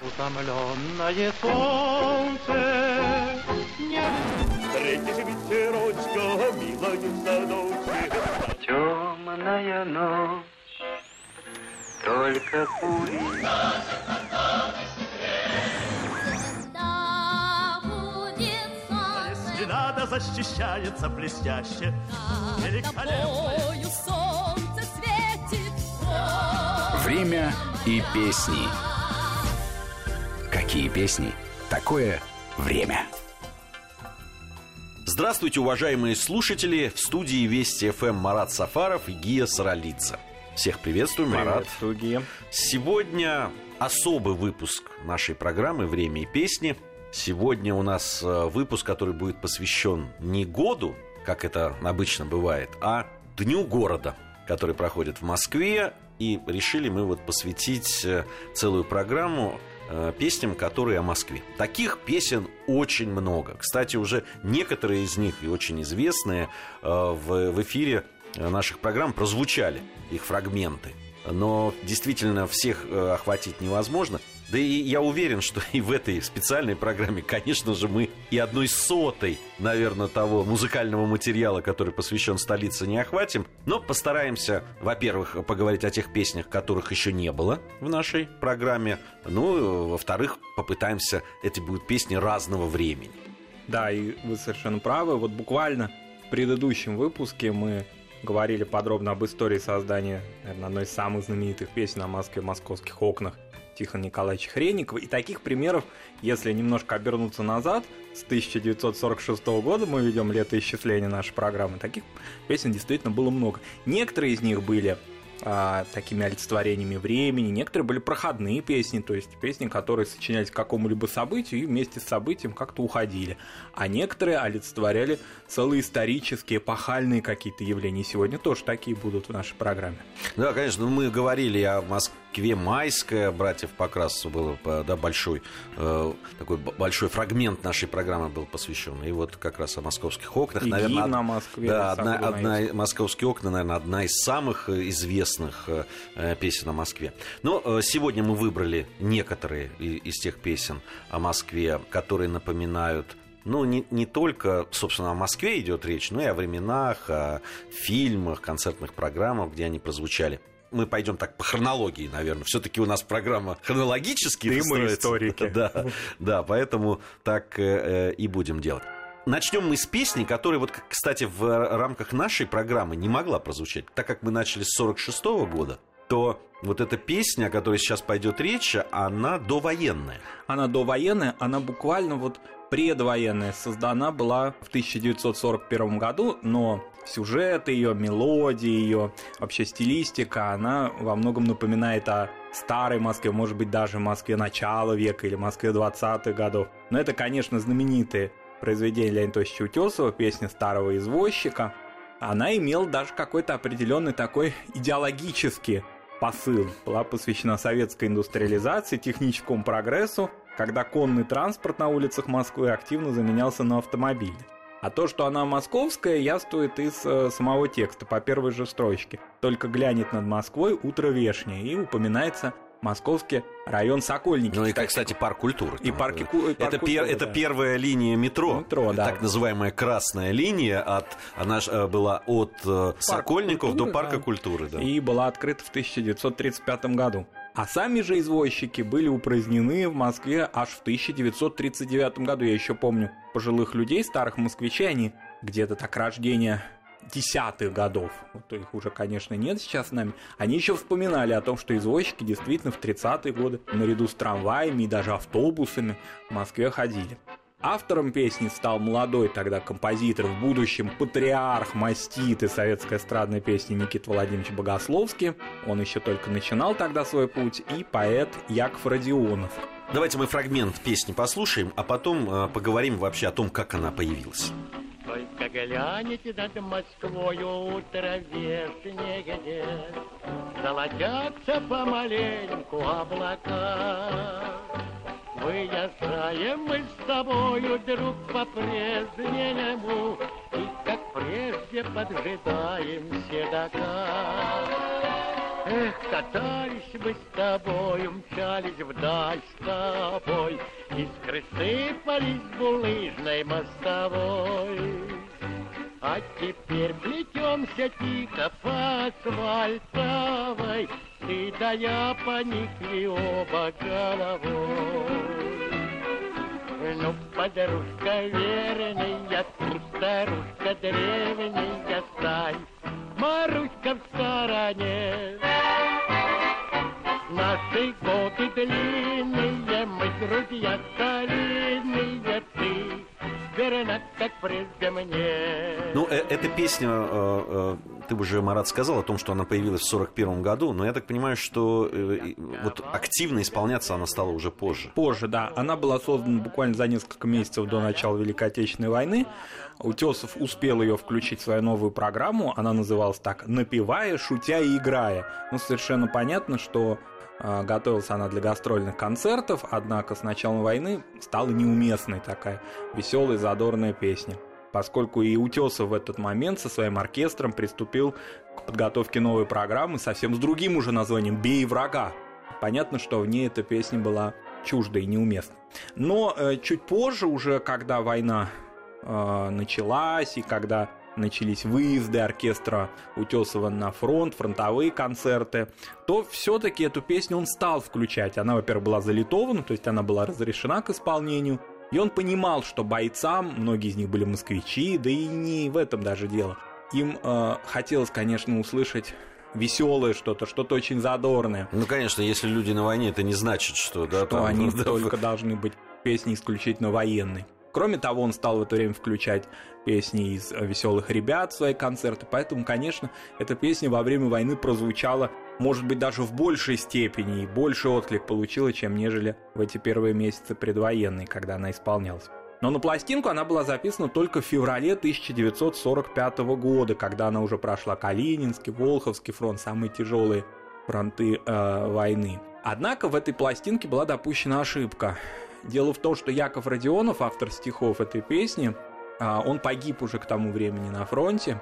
Утомленное солнце не... Встретишь ветерочка, милая садочек. Темная ночь, только пули. Когда будет солнце, Стенада защищается блестяще. Великолепно. тобою солнце светит. Время и песни. Какие песни? Такое время. Здравствуйте, уважаемые слушатели! В студии Вести ФМ Марат Сафаров и Гия Саралидзе. Всех приветствую, Марат. Сегодня особый выпуск нашей программы «Время и песни». Сегодня у нас э, выпуск, который будет посвящен не году, как это обычно бывает, а Дню города, который проходит в Москве. И решили мы вот посвятить э, целую программу э, песням, которые о Москве. Таких песен очень много. Кстати, уже некоторые из них и очень известные э, в, эфире наших программ прозвучали, их фрагменты. Но действительно всех э, охватить невозможно. Да и я уверен, что и в этой специальной программе, конечно же, мы и одной сотой, наверное, того музыкального материала, который посвящен столице, не охватим. Но постараемся, во-первых, поговорить о тех песнях, которых еще не было в нашей программе. Ну, во-вторых, попытаемся, эти будут песни разного времени. Да, и вы совершенно правы. Вот буквально в предыдущем выпуске мы говорили подробно об истории создания, наверное, одной из самых знаменитых песен о Москве, московских окнах Тихона Николаевича Хренникова. И таких примеров, если немножко обернуться назад, с 1946 года мы ведем летоисчисление нашей программы, таких песен действительно было много. Некоторые из них были а, такими олицетворениями времени, некоторые были проходные песни, то есть песни, которые сочинялись к какому-либо событию и вместе с событием как-то уходили. А некоторые олицетворяли целые исторические, эпохальные какие-то явления. Сегодня тоже такие будут в нашей программе. Да, конечно, мы говорили о Москве майская, братьев Покрасов было да, большой, э, такой большой фрагмент нашей программы был посвящен. И вот как раз о московских окнах. И наверное, гимн о Москве, Да, одна, одна московские окна, наверное, одна из самых э, известных э, э, песен о Москве. Но э, сегодня мы выбрали некоторые из тех песен о Москве, которые напоминают ну, не, не только, собственно, о Москве идет речь, но и о временах, о фильмах, концертных программах, где они прозвучали. Мы пойдем так по хронологии, наверное. Все-таки у нас программа хронологически Ты мы историки. Да, да, поэтому так и будем делать. Начнем мы с песни, которая, вот, кстати, в рамках нашей программы не могла прозвучать. Так как мы начали с 46 года, то вот эта песня, о которой сейчас пойдет речь, она довоенная. Она довоенная, она буквально вот предвоенная, создана была в 1941 году, но сюжет ее, мелодия ее, вообще стилистика, она во многом напоминает о старой Москве, может быть, даже Москве начала века или Москве 20-х годов. Но это, конечно, знаменитые произведения Леонида Тощича Утесова, песня старого извозчика. Она имела даже какой-то определенный такой идеологический посыл. Была посвящена советской индустриализации, техническому прогрессу, когда конный транспорт на улицах Москвы активно заменялся на автомобили. А то, что она московская, яствует из э, самого текста по первой же строчке. Только глянет над Москвой утро вешнее, и упоминается московский район Сокольники. Ну и, как, кстати, парк культуры. И и парк это, пер- культуры, это да. первая линия метро. Метро, да. Так называемая красная линия. От, она э, была от э, Сокольников культуры, до парка да. культуры. Да. и была открыта в 1935 году. А сами же извозчики были упразднены в Москве аж в 1939 году. Я еще помню пожилых людей, старых москвичей, они где-то так рождения десятых годов, вот их уже, конечно, нет сейчас с нами, они еще вспоминали о том, что извозчики действительно в 30-е годы наряду с трамваями и даже автобусами в Москве ходили. Автором песни стал молодой тогда композитор, в будущем патриарх маститы советской эстрадной песни Никита Владимирович Богословский. Он еще только начинал тогда свой путь, и поэт Яков Родионов. Давайте мы фрагмент песни послушаем, а потом э, поговорим вообще о том, как она появилась. Глянете над Москвою утро вешнее, Золотятся помаленьку облака. Выезжаем мы с тобою, друг, по-прежнему, И, как прежде, поджидаем седока. Эх, катались бы с тобой, мчались вдаль с тобой, Искры сыпались с булыжной мостовой. А теперь плетемся тихо по асфальтовой, Ты да я поникли оба головой. Ну, подружка верная, тут старушка древняя, стань, Маруська в стороне. Наши годы длинные, мы друзья старинные, ты верна, как прежде мне. Ну, э, эта песня, э, э, ты уже, Марат, сказал о том, что она появилась в 41 году, но я так понимаю, что э, вот активно исполняться она стала уже позже. Позже, да. Она была создана буквально за несколько месяцев до начала Великой Отечественной войны. Утесов успел ее включить в свою новую программу. Она называлась так «Напевая, шутя и играя». Ну, совершенно понятно, что готовилась она для гастрольных концертов, однако с началом войны стала неуместной такая веселая, задорная песня. Поскольку и Утесов в этот момент со своим оркестром приступил к подготовке новой программы совсем с другим уже названием «Бей врага». Понятно, что в ней эта песня была чужда и неуместна. Но э, чуть позже, уже когда война э, началась и когда начались выезды оркестра Утесова на фронт, фронтовые концерты, то все-таки эту песню он стал включать. Она, во-первых, была залитована, то есть она была разрешена к исполнению. И он понимал, что бойцам, многие из них были москвичи, да и не в этом даже дело. Им э, хотелось, конечно, услышать веселое что-то, что-то очень задорное. Ну, конечно, если люди на войне, это не значит, что... Да, что там, они да, только должны быть песни исключительно военные. Кроме того, он стал в это время включать песни из «Веселых ребят» в свои концерты, поэтому, конечно, эта песня во время войны прозвучала, может быть, даже в большей степени и больше отклик получила, чем нежели в эти первые месяцы предвоенные, когда она исполнялась. Но на пластинку она была записана только в феврале 1945 года, когда она уже прошла Калининский, Волховский фронт, самые тяжелые фронты э, войны. Однако в этой пластинке была допущена ошибка. Дело в том, что Яков Родионов, автор стихов этой песни, а, он погиб уже к тому времени на фронте.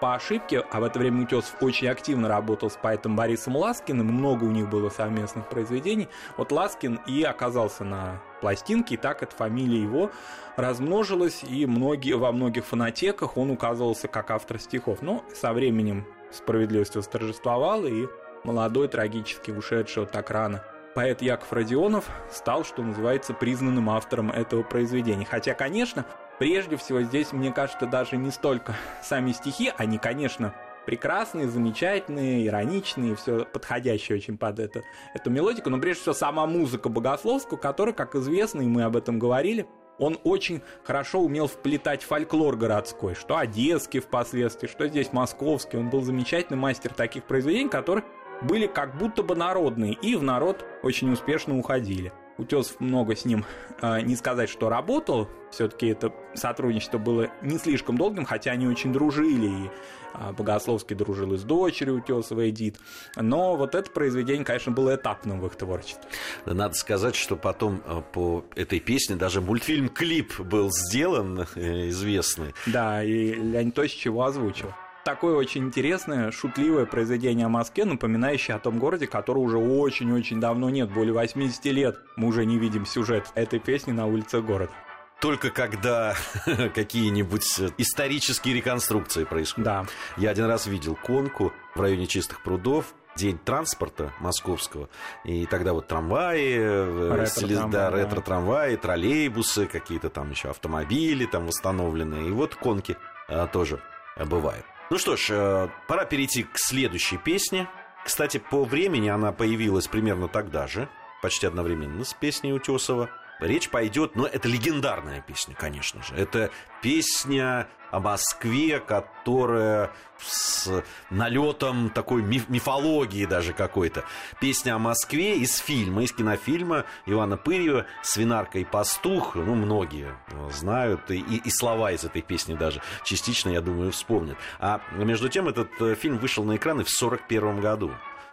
По ошибке, а в это время Утесов очень активно работал с поэтом Борисом Ласкиным, много у них было совместных произведений. Вот Ласкин и оказался на пластинке, и так эта фамилия его размножилась, и многие, во многих фонотеках он указывался как автор стихов. Но со временем справедливость восторжествовала, и молодой, трагически ушедший вот так рано поэт Яков Родионов стал, что называется, признанным автором этого произведения. Хотя, конечно, прежде всего здесь, мне кажется, даже не столько сами стихи, они, конечно, прекрасные, замечательные, ироничные, все подходящие очень под это, эту мелодику, но прежде всего сама музыка Богословского, которая, как известно, и мы об этом говорили, он очень хорошо умел вплетать фольклор городской, что одесский впоследствии, что здесь московский. Он был замечательный мастер таких произведений, которые были как будто бы народные и в народ очень успешно уходили. Утесов много с ним, э, не сказать, что работал, все-таки это сотрудничество было не слишком долгим, хотя они очень дружили, и э, Богословский дружил и с дочерью Утесова Эдит, но вот это произведение, конечно, было этапным в их творчестве. Надо сказать, что потом э, по этой песне даже мультфильм-клип был сделан, э, известный. Да, и Леонид Тосич его озвучил такое очень интересное, шутливое произведение о Москве, напоминающее о том городе, который уже очень-очень давно нет, более 80 лет. Мы уже не видим сюжет этой песни на улице города. Только когда какие-нибудь исторические реконструкции происходят. Да. Я один раз видел конку в районе Чистых прудов, день транспорта московского, и тогда вот трамваи, ретро-трамваи, да, ретро-трамваи, троллейбусы, какие-то там еще автомобили там восстановленные, и вот конки а, тоже бывают. Ну что ж, пора перейти к следующей песне. Кстати, по времени она появилась примерно тогда же, почти одновременно с песней Утесова. Речь пойдет, но это легендарная песня, конечно же. Это песня о Москве, которая с налетом такой миф, мифологии даже какой-то. Песня о Москве из фильма, из кинофильма Ивана Пырьева «Свинарка и пастух». Ну, многие знают, и, и слова из этой песни даже частично, я думаю, вспомнят. А между тем, этот фильм вышел на экраны в 1941 году.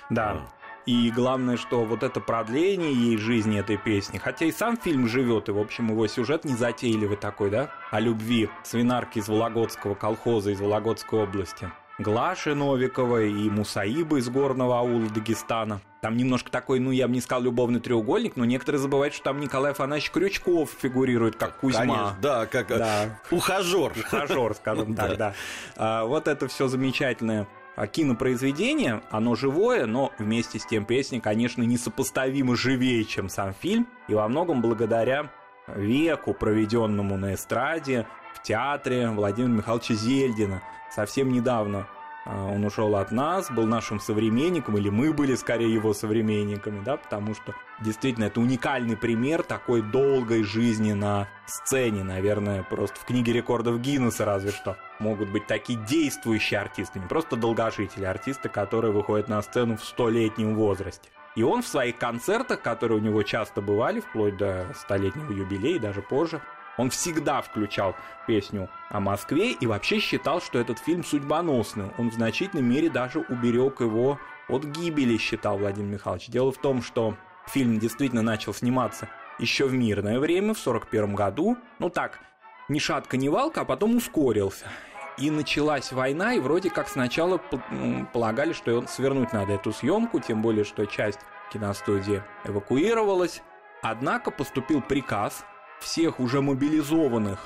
Да. И главное, что вот это продление ей жизни этой песни, хотя и сам фильм живет, и, в общем, его сюжет не затейливый такой, да, о любви свинарки из Вологодского колхоза, из Вологодской области. Глаши Новиковой и Мусаиба из горного аула Дагестана. Там немножко такой, ну, я бы не сказал любовный треугольник, но некоторые забывают, что там Николай Афанасьевич Крючков фигурирует как Кузьма. Конечно, да, как да. ухажер. Ухажер, скажем так, да. А, вот это все замечательное кинопроизведение, оно живое, но вместе с тем песни, конечно, несопоставимо живее, чем сам фильм, и во многом благодаря веку, проведенному на эстраде, в театре Владимира Михайловича Зельдина. Совсем недавно а, он ушел от нас, был нашим современником, или мы были скорее его современниками, да, потому что действительно это уникальный пример такой долгой жизни на сцене, наверное, просто в книге рекордов Гиннесса разве что могут быть такие действующие артисты, не просто долгожители, а артисты, которые выходят на сцену в столетнем возрасте. И он в своих концертах, которые у него часто бывали, вплоть до столетнего юбилея, даже позже, он всегда включал песню о Москве и вообще считал, что этот фильм судьбоносный. Он в значительной мере даже уберег его от гибели, считал Владимир Михайлович. Дело в том, что фильм действительно начал сниматься еще в мирное время, в 1941 году. Ну так, ни шатка, ни валка, а потом ускорился. И началась война, и вроде как сначала полагали, что свернуть надо эту съемку, тем более, что часть киностудии эвакуировалась. Однако поступил приказ всех уже мобилизованных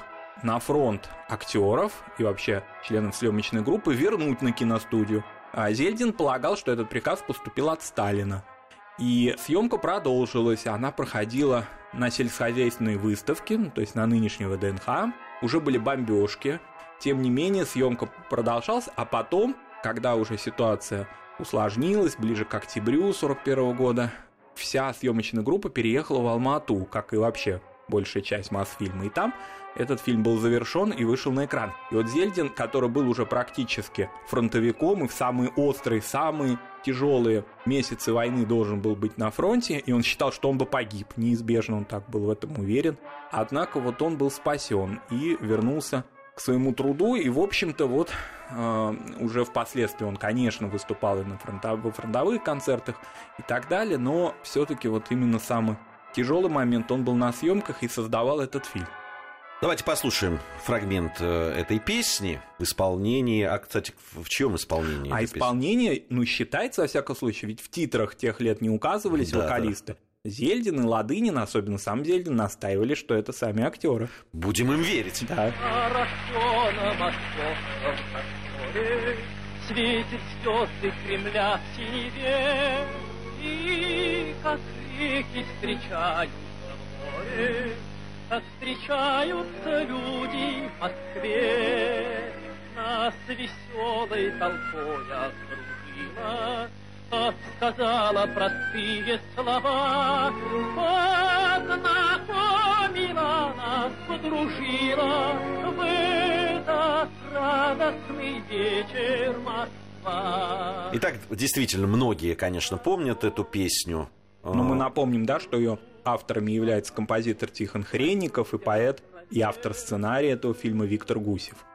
на фронт актеров и вообще членов съемочной группы вернуть на киностудию. А Зельдин полагал, что этот приказ поступил от Сталина. И съемка продолжилась, она проходила на сельскохозяйственной выставке, ну, то есть на нынешней ВДНХ. Уже были бомбежки. Тем не менее, съемка продолжалась, а потом, когда уже ситуация усложнилась, ближе к октябрю 1941 года, вся съемочная группа переехала в Алмату, как и вообще большая часть Мосфильма. И там этот фильм был завершен и вышел на экран. И вот Зельдин, который был уже практически фронтовиком и в самые острые, самые тяжелые месяцы войны должен был быть на фронте, и он считал, что он бы погиб. Неизбежно он так был в этом уверен. Однако вот он был спасен и вернулся к своему труду, и, в общем-то, вот э, уже впоследствии он, конечно, выступал и на фронтов, во фронтовых концертах и так далее, но все-таки вот именно самый тяжелый момент, он был на съемках и создавал этот фильм. Давайте послушаем фрагмент э, этой песни в исполнении. А, кстати, в чьем исполнении? А исполнение, песня? ну, считается, во всяком случае, ведь в титрах тех лет не указывались да, вокалисты. Да. Зельдин и Ладынин, особенно сам Зельдин, настаивали, что это сами актеры. Будем им верить. Да. Светит звезды Кремля в синеве И как реки встречаются в море, Как встречаются люди в Москве. Нас веселой толпой окружила, Сказала простые слова, Познакомила нас, подружила В этот радостный вечер Москва. Итак, действительно, многие, конечно, помнят эту песню. Но мы напомним, да, что ее авторами является композитор Тихон Хренников и поэт и автор сценария этого фильма Виктор Гусев.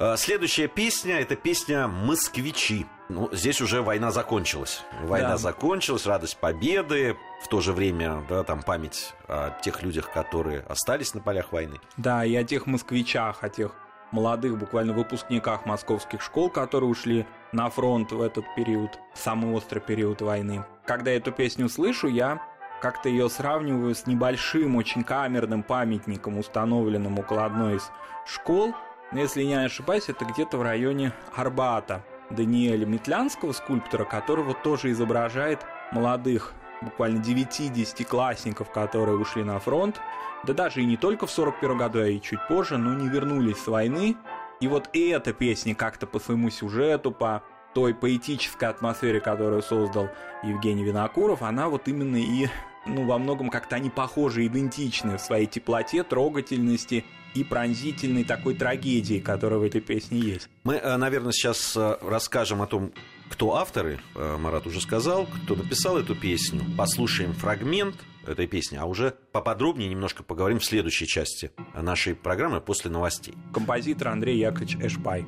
А, следующая песня – это песня «Москвичи». Ну, здесь уже война закончилась. Война да. закончилась, радость победы. В то же время, да, там память о тех людях, которые остались на полях войны. Да, и о тех москвичах, о тех молодых буквально выпускниках московских школ, которые ушли на фронт в этот период, самый острый период войны. Когда эту песню слышу, я как-то ее сравниваю с небольшим, очень камерным памятником, установленным около одной из школ. Но если не ошибаюсь, это где-то в районе Арбата. Даниэля Метлянского, скульптора, которого тоже изображает молодых, буквально 9-10 классников, которые ушли на фронт. Да даже и не только в 41 году, а и чуть позже, но не вернулись с войны и вот эта песня как-то по своему сюжету, по той поэтической атмосфере, которую создал Евгений Винокуров, она вот именно и, ну, во многом как-то они похожи, идентичны в своей теплоте, трогательности и пронзительной такой трагедии, которая в этой песне есть. Мы, э, наверное, сейчас э, расскажем о том, кто авторы, э, Марат уже сказал, кто написал эту песню. Послушаем фрагмент этой песни, а уже поподробнее немножко поговорим в следующей части нашей программы после новостей. Композитор Андрей Яковлевич Эшпай.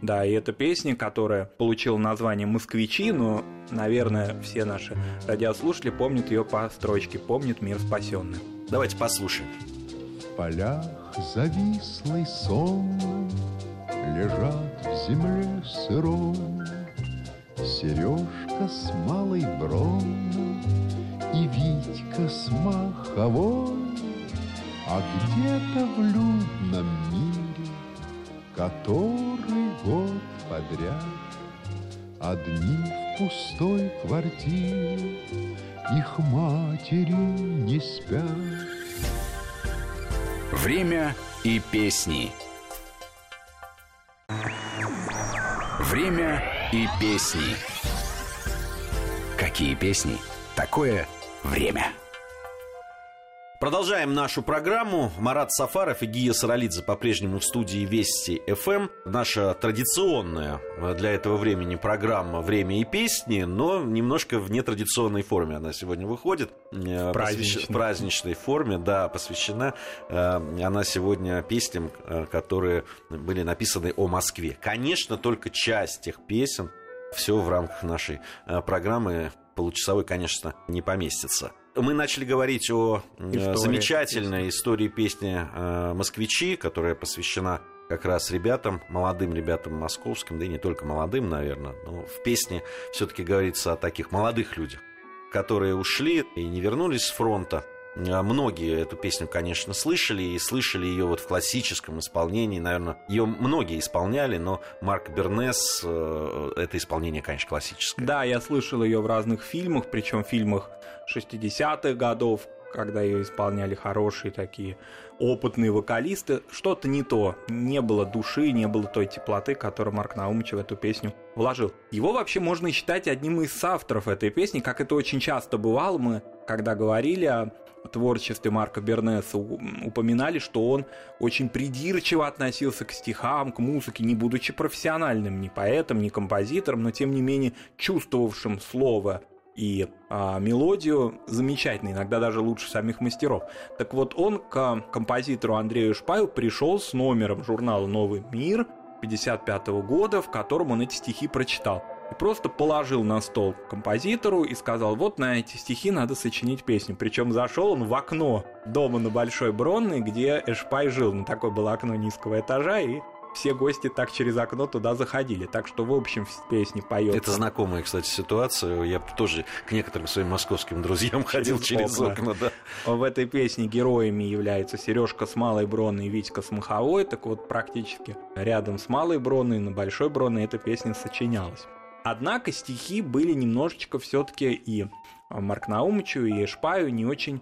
Да, и эта песня, которая получила название «Москвичи», но, наверное, все наши радиослушатели помнят ее по строчке «Помнит мир спасенный». Давайте послушаем. В полях завислый сон лежат в земле сырой, Сережка с малой бронной И Витька с маховой, А где-то в людном мире, Который год подряд Одни в пустой квартире Их матери не спят. Время и песни. Время и песни. Какие песни? Такое время. Продолжаем нашу программу. Марат Сафаров и Гия Саралидзе по-прежнему в студии Вести ФМ. Наша традиционная для этого времени программа «Время и песни», но немножко в нетрадиционной форме она сегодня выходит. Праздничной. Посвящ... праздничной форме, да, посвящена э, она сегодня песням, э, которые были написаны о Москве. Конечно, только часть тех песен, все в рамках нашей э, программы получасовой, конечно, не поместится. Мы начали говорить о История замечательной истории песни э, «Москвичи», которая посвящена как раз ребятам, молодым ребятам московским, да и не только молодым, наверное, но в песне все-таки говорится о таких молодых людях, которые ушли и не вернулись с фронта. А Многие эту песню, конечно, слышали, и слышали ее вот в классическом исполнении. Наверное, ее многие исполняли, но Марк Бернес, э, это исполнение, конечно, классическое. Да, я слышал ее в разных фильмах, причем в фильмах 60-х годов, когда ее исполняли хорошие такие опытные вокалисты. Что-то не то. Не было души, не было той теплоты, которую Марк Наумович в эту песню вложил. Его вообще можно считать одним из соавторов этой песни, как это очень часто бывало. Мы, когда говорили о творчестве Марка Бернеса упоминали, что он очень придирчиво относился к стихам, к музыке, не будучи профессиональным ни поэтом, ни композитором, но тем не менее чувствовавшим слово и а, мелодию замечательно, иногда даже лучше самих мастеров. Так вот, он к композитору Андрею Шпаю пришел с номером журнала «Новый мир» 55 года, в котором он эти стихи прочитал. И просто положил на стол композитору и сказал, вот на эти стихи надо сочинить песню. Причем зашел он в окно дома на Большой Бронной, где Эшпай жил. Ну, такое было окно низкого этажа, и все гости так через окно туда заходили. Так что, в общем, в песне поет. Это знакомая, кстати, ситуация. Я тоже к некоторым своим московским друзьям ходил через окна. окна, да. В этой песне героями являются Сережка с Малой Бронной и Витька с Маховой. Так вот, практически рядом с Малой Бронной, на Большой Бронной эта песня сочинялась. Однако стихи были немножечко все-таки и Марк Наумовичу, и Эшпаю не очень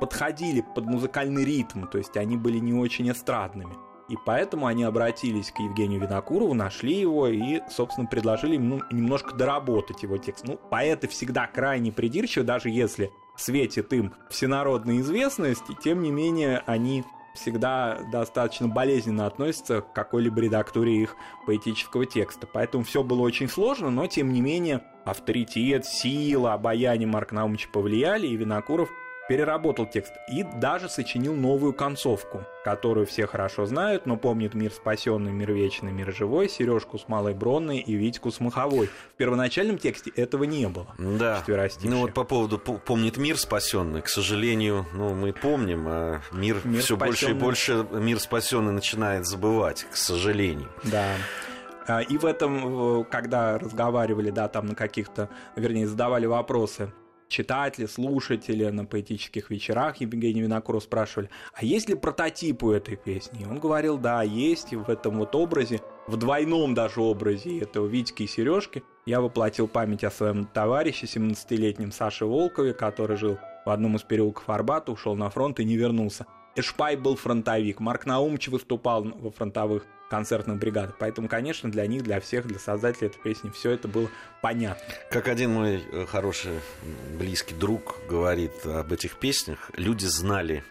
подходили под музыкальный ритм, то есть они были не очень эстрадными. И поэтому они обратились к Евгению Винокурову, нашли его и, собственно, предложили ему немножко доработать его текст. Ну, поэты всегда крайне придирчивы, даже если светит им всенародная известность, и тем не менее они всегда достаточно болезненно относятся к какой-либо редактуре их поэтического текста. Поэтому все было очень сложно, но тем не менее авторитет, сила, обаяние Марка Наумовича повлияли, и Винокуров переработал текст и даже сочинил новую концовку, которую все хорошо знают, но помнит мир спасенный, мир вечный, мир живой, Сережку с Малой Бронной и Витьку с Маховой. В первоначальном тексте этого не было. Да. Ну вот по поводу по- помнит мир спасенный, к сожалению, ну мы помним, а мир, Мир все больше и больше мир спасенный начинает забывать, к сожалению. Да. А, И в этом, когда разговаривали, да, там на каких-то, вернее, задавали вопросы читатели, слушатели на поэтических вечерах Евгений Винокуров спрашивали, а есть ли прототип у этой песни? И он говорил, да, есть, и в этом вот образе, в двойном даже образе этого Витьки и Сережки я воплотил память о своем товарище, 17-летнем Саше Волкове, который жил в одном из переулков Арбата, ушел на фронт и не вернулся. Эшпай был фронтовик, Марк Наумович выступал во фронтовых концертных бригадах. Поэтому, конечно, для них, для всех, для создателей этой песни все это было понятно. Как один мой э, хороший близкий друг говорит об этих песнях, люди знали,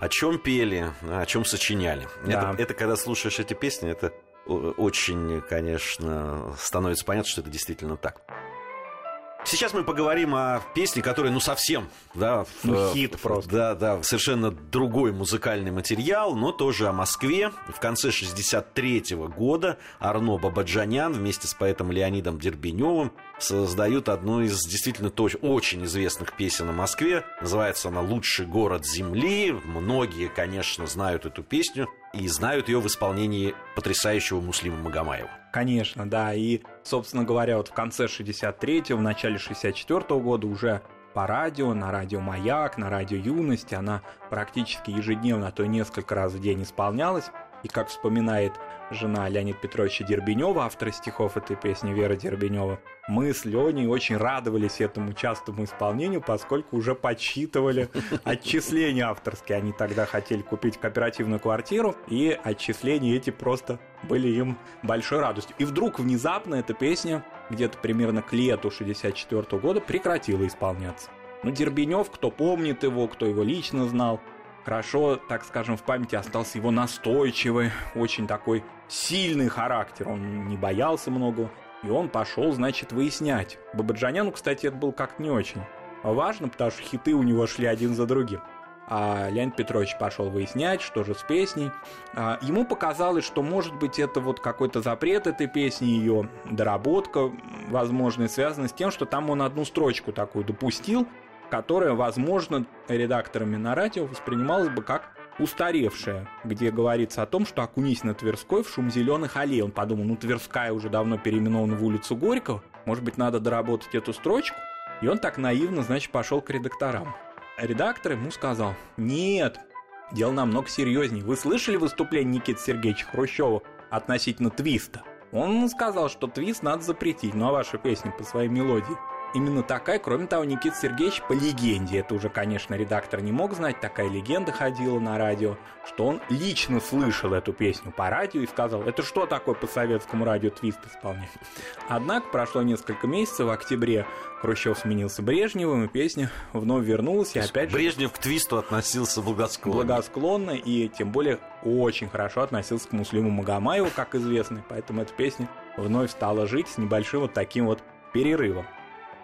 о чем пели, о чем сочиняли. Да. Это, это когда слушаешь эти песни, это о- очень, конечно, становится понятно, что это действительно так. Сейчас мы поговорим о песне, которая, ну, совсем, да, в- Ну, хит в- просто. Да, да, совершенно другой музыкальный материал, но тоже о Москве. В конце 63 года Арно Бабаджанян вместе с поэтом Леонидом Дербеневым создают одну из действительно точ- очень известных песен о Москве. Называется она «Лучший город Земли». Многие, конечно, знают эту песню. И знают ее в исполнении потрясающего Муслима Магомаева. Конечно, да. И, собственно говоря, вот в конце 63-го, в начале 64-го года уже по радио, на радио «Маяк», на радио «Юность» она практически ежедневно, а то несколько раз в день исполнялась. И как вспоминает жена Леонида Петровича Дербенева, автора стихов этой песни Вера Дербенева, мы с Леней очень радовались этому частому исполнению, поскольку уже подсчитывали отчисления авторские. Они тогда хотели купить кооперативную квартиру, и отчисления эти просто были им большой радостью. И вдруг внезапно эта песня где-то примерно к лету 64 года прекратила исполняться. Ну, Дербенев, кто помнит его, кто его лично знал, хорошо, так скажем, в памяти остался его настойчивый, очень такой сильный характер. Он не боялся много, и он пошел, значит, выяснять. Бабаджаняну, кстати, это было как-то не очень важно, потому что хиты у него шли один за другим. А Леонид Петрович пошел выяснять, что же с песней. А, ему показалось, что, может быть, это вот какой-то запрет этой песни, ее доработка, возможно, связана с тем, что там он одну строчку такую допустил, которая, возможно, редакторами на радио воспринималась бы как устаревшая, где говорится о том, что окунись на Тверской в шум зеленых аллей. Он подумал, ну Тверская уже давно переименована в улицу Горького, может быть, надо доработать эту строчку. И он так наивно, значит, пошел к редакторам. Редактор ему сказал, нет, дело намного серьезнее. Вы слышали выступление Никиты Сергеевича Хрущева относительно твиста? Он сказал, что твист надо запретить, ну а ваша песня по своей мелодии именно такая. Кроме того, Никита Сергеевич по легенде, это уже, конечно, редактор не мог знать, такая легенда ходила на радио, что он лично слышал эту песню по радио и сказал, это что такое по советскому радио твист исполнять? Однако прошло несколько месяцев, в октябре Хрущев сменился Брежневым, и песня вновь вернулась, и опять же... Брежнев к твисту относился благосклонно. Благосклонно, и тем более очень хорошо относился к Муслиму Магомаеву, как известно, поэтому эта песня вновь стала жить с небольшим вот таким вот перерывом.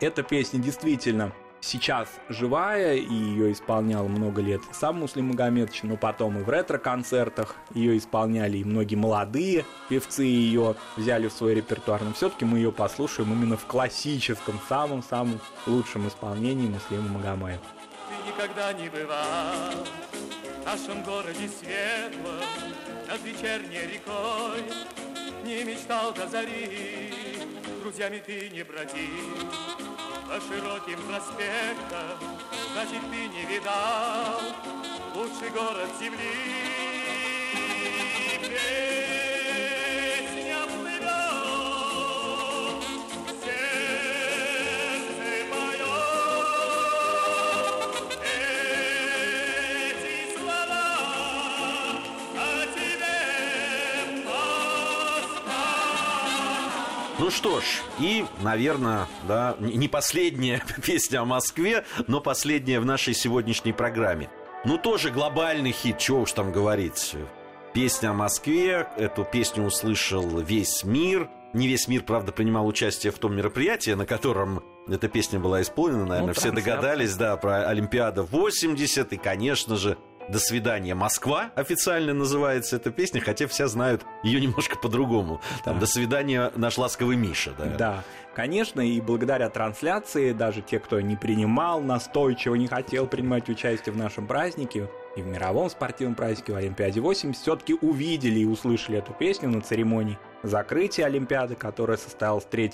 Эта песня действительно сейчас живая, и ее исполнял много лет сам Муслим Магомедович, но потом и в ретро-концертах ее исполняли, и многие молодые певцы ее взяли в свой репертуар. Но все-таки мы ее послушаем именно в классическом, самом-самом лучшем исполнении Муслима Магомаева. Ты никогда не бывал в нашем городе светлом, над вечерней рекой, не мечтал до зари, друзьями ты не бродил по широким проспектам, значит, ты не видал лучший город земли. Ну что ж, и, наверное, да, не последняя песня о Москве, но последняя в нашей сегодняшней программе. Ну, тоже глобальный хит, чего уж там говорить. Песня о Москве, эту песню услышал весь мир. Не весь мир, правда, принимал участие в том мероприятии, на котором эта песня была исполнена, наверное, Ну, все догадались, да, про Олимпиада 80, и, конечно же, «До свидания, Москва» официально называется эта песня, хотя все знают ее немножко по-другому. Там Да. «До свидания, наш ласковый Миша». Да. Да, конечно, и благодаря трансляции, даже те, кто не принимал, настойчиво не хотел принимать участие в нашем празднике, и в мировом спортивном празднике, в Олимпиаде 80, все-таки увидели и услышали эту песню на церемонии закрытия Олимпиады, которая состоялась 3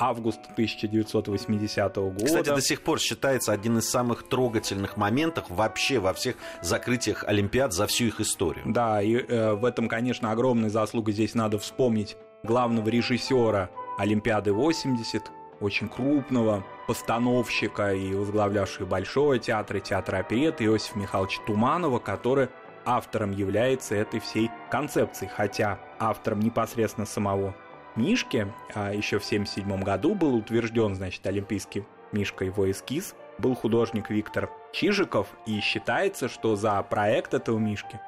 августа 1980 года. Кстати, до сих пор считается один из самых трогательных моментов вообще во всех закрытиях Олимпиад за всю их историю. Да, и э, в этом, конечно, огромная заслуга. Здесь надо вспомнить главного режиссера Олимпиады 80, очень крупного постановщика и возглавлявший Большой театр и театр оперетты Иосифа Михайловича Туманова, который автором является этой всей концепции, хотя автором непосредственно самого Мишки а еще в 1977 году был утвержден, значит, олимпийский Мишка, его эскиз, был художник Виктор Чижиков, и считается, что за проект этого Мишки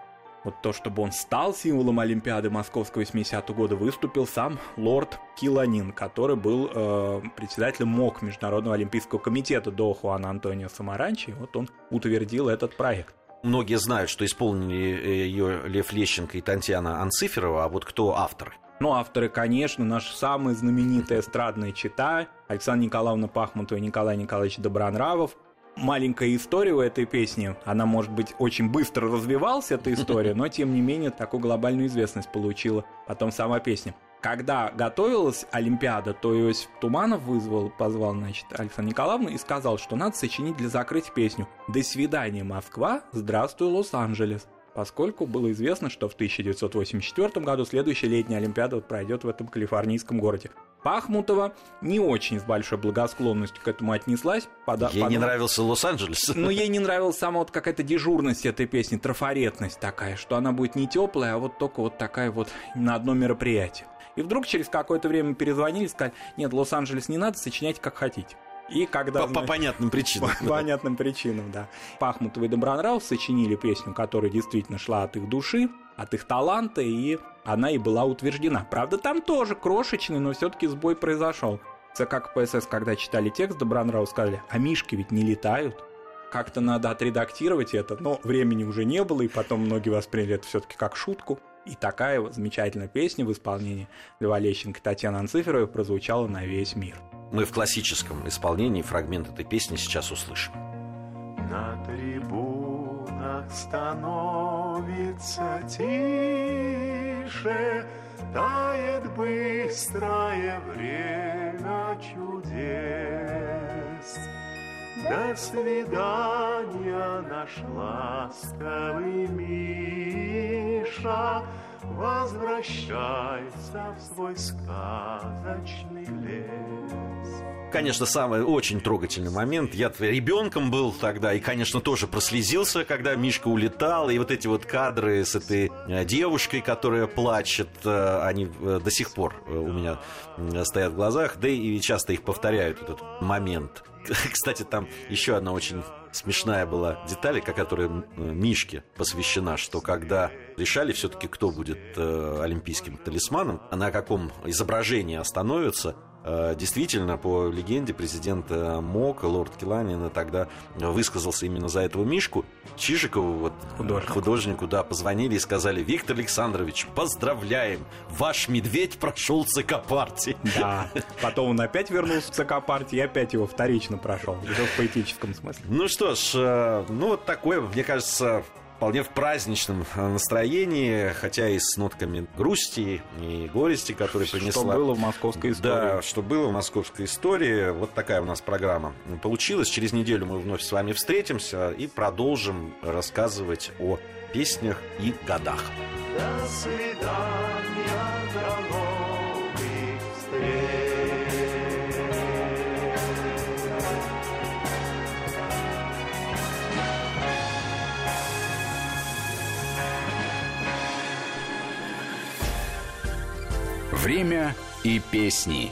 вот то, чтобы он стал символом Олимпиады Московского 80 года, выступил сам лорд Киланин, который был э, председателем МОК Международного Олимпийского комитета до Хуана Антонио Самаранчи. Вот он утвердил этот проект. Многие знают, что исполнили э, ее Лев Лещенко и Татьяна Анциферова, а вот кто авторы? Ну, авторы, конечно, наша самая знаменитая эстрадная чита Александра Николаевна Пахмутова и Николай Николаевич Добронравов. маленькая история у этой песни. Она, может быть, очень быстро развивалась, эта история, но, тем не менее, такую глобальную известность получила потом сама песня. Когда готовилась Олимпиада, то Иосиф Туманов вызвал, позвал, значит, Александра Николаевну и сказал, что надо сочинить для закрытия песню «До свидания, Москва, здравствуй, Лос-Анджелес» поскольку было известно, что в 1984 году следующая летняя Олимпиада пройдет в этом калифорнийском городе. Пахмутова не очень с большой благосклонностью к этому отнеслась. Пода- ей подав... не нравился Лос-Анджелес. Ну, ей не нравилась сама вот какая-то дежурность этой песни, трафаретность такая, что она будет не теплая, а вот только вот такая вот на одно мероприятие. И вдруг через какое-то время перезвонили и сказали, нет, Лос-Анджелес не надо, сочиняйте как хотите. И когда... По, по понятным причинам. По понятным причинам, да. Пахмутовый и Добронравов сочинили песню, которая действительно шла от их души, от их таланта, и она и была утверждена. Правда, там тоже крошечный, но все-таки сбой произошел. ЦК КПСС, когда читали текст, Добронравов сказали, а мишки ведь не летают. Как-то надо отредактировать это, но времени уже не было, и потом многие восприняли это все-таки как шутку. И такая вот замечательная песня в исполнении Льва Лещенко и Татьяны Анциферовой прозвучала на весь мир. Мы в классическом исполнении фрагмент этой песни сейчас услышим. На трибунах становится тише, Тает быстрое время чудес. До свидания, наш ласковый Миша, Возвращайся в свой сказочный лес. Конечно, самый очень трогательный момент. Я ребенком был тогда и, конечно, тоже прослезился, когда Мишка улетал. И вот эти вот кадры с этой э, девушкой, которая плачет, э, они э, до сих пор у меня стоят в глазах. Да и часто их повторяют, этот момент. Кстати, там еще одна очень смешная была деталь, которая Мишке посвящена, что когда решали все-таки, кто будет э, олимпийским талисманом, на каком изображении остановится, действительно, по легенде, президент МОК, лорд Киланина, тогда высказался именно за этого Мишку. Чижикову, вот, художнику. художнику, да, позвонили и сказали, Виктор Александрович, поздравляем, ваш медведь прошел ЦК партии. Да, потом он опять вернулся в ЦК партии и опять его вторично прошел, уже в поэтическом смысле. Ну что ж, э, ну вот такое, мне кажется, вполне в праздничном э, настроении, хотя и с нотками грусти и горести, которые принесла. Что было в московской истории. Да, что было в московской истории. Вот такая у нас программа получилась. Через неделю мы вновь с вами встретимся и продолжим рассказывать о песнях и годах. До свидания, до Время и песни.